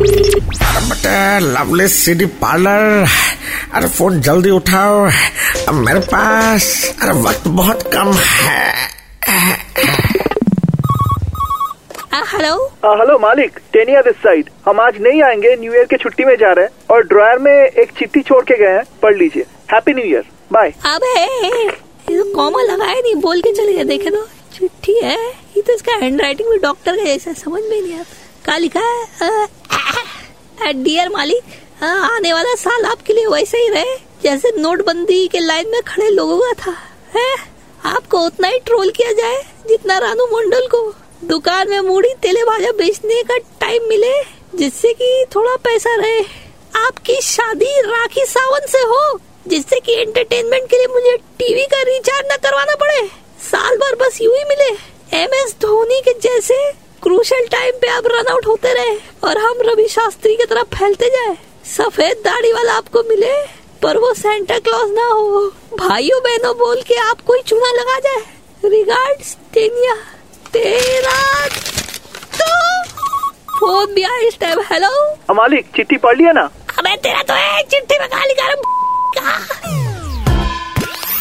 अरे बटे lovely city parlour अरे फ़ोन जल्दी उठाओ। अब मेरे पास अरे वक्त बहुत कम है। हेलो हाँ हेलो मालिक। टेनिया दिस साइड हम आज नहीं आएँगे न्यू ईयर के छुट्टी में जा रहे हैं और ड्रायर में एक चिट्ठी छोड़ के गए हैं। पढ़ लीजिए। हैप्पी न्यू ईयर बाय अबे ये तो कॉमा लगाया नहीं बोल के चले गए। देखे तो चिट्ठी है। ये तो इसका हैंड राइटिंग भी डॉक्टर का जैसा समझ में नहीं आता। क्या लिखा है? डियर मालिक हाँ, आने वाला साल आपके लिए वैसे ही रहे जैसे नोटबंदी के लाइन में खड़े लोगों का था है? आपको उतना ही ट्रोल किया जाए जितना रानू मंडल को। दुकान में मूढ़ी तेले भाजा बेचने का टाइम मिले जिससे कि थोड़ा पैसा रहे। आपकी शादी राखी सावन से हो जिससे कि एंटरटेनमेंट के लिए मुझे टीवी का रिचार्ज न करवाना पड़े। साल भर बस यूँ ही मिले। एम एस धोनी के जैसे क्रूशल टाइम पे आप रन आउट होते रहे और हम रवि शास्त्री की तरफ़ फैलते जाए। सफ़ेद दाढ़ी वाला आपको मिले पर वो सेंटा क्लॉज ना हो। भाइयों बहनों बोल के आप कोई चूना लगा जाए। रिगार्ड्स टेनिया तेरा तो फ़ोन इस टाइम हेलो हाँ, मालिक चिट्ठी पढ़ लिया ना? अबे तेरा तो है चिट्ठी में गाली कर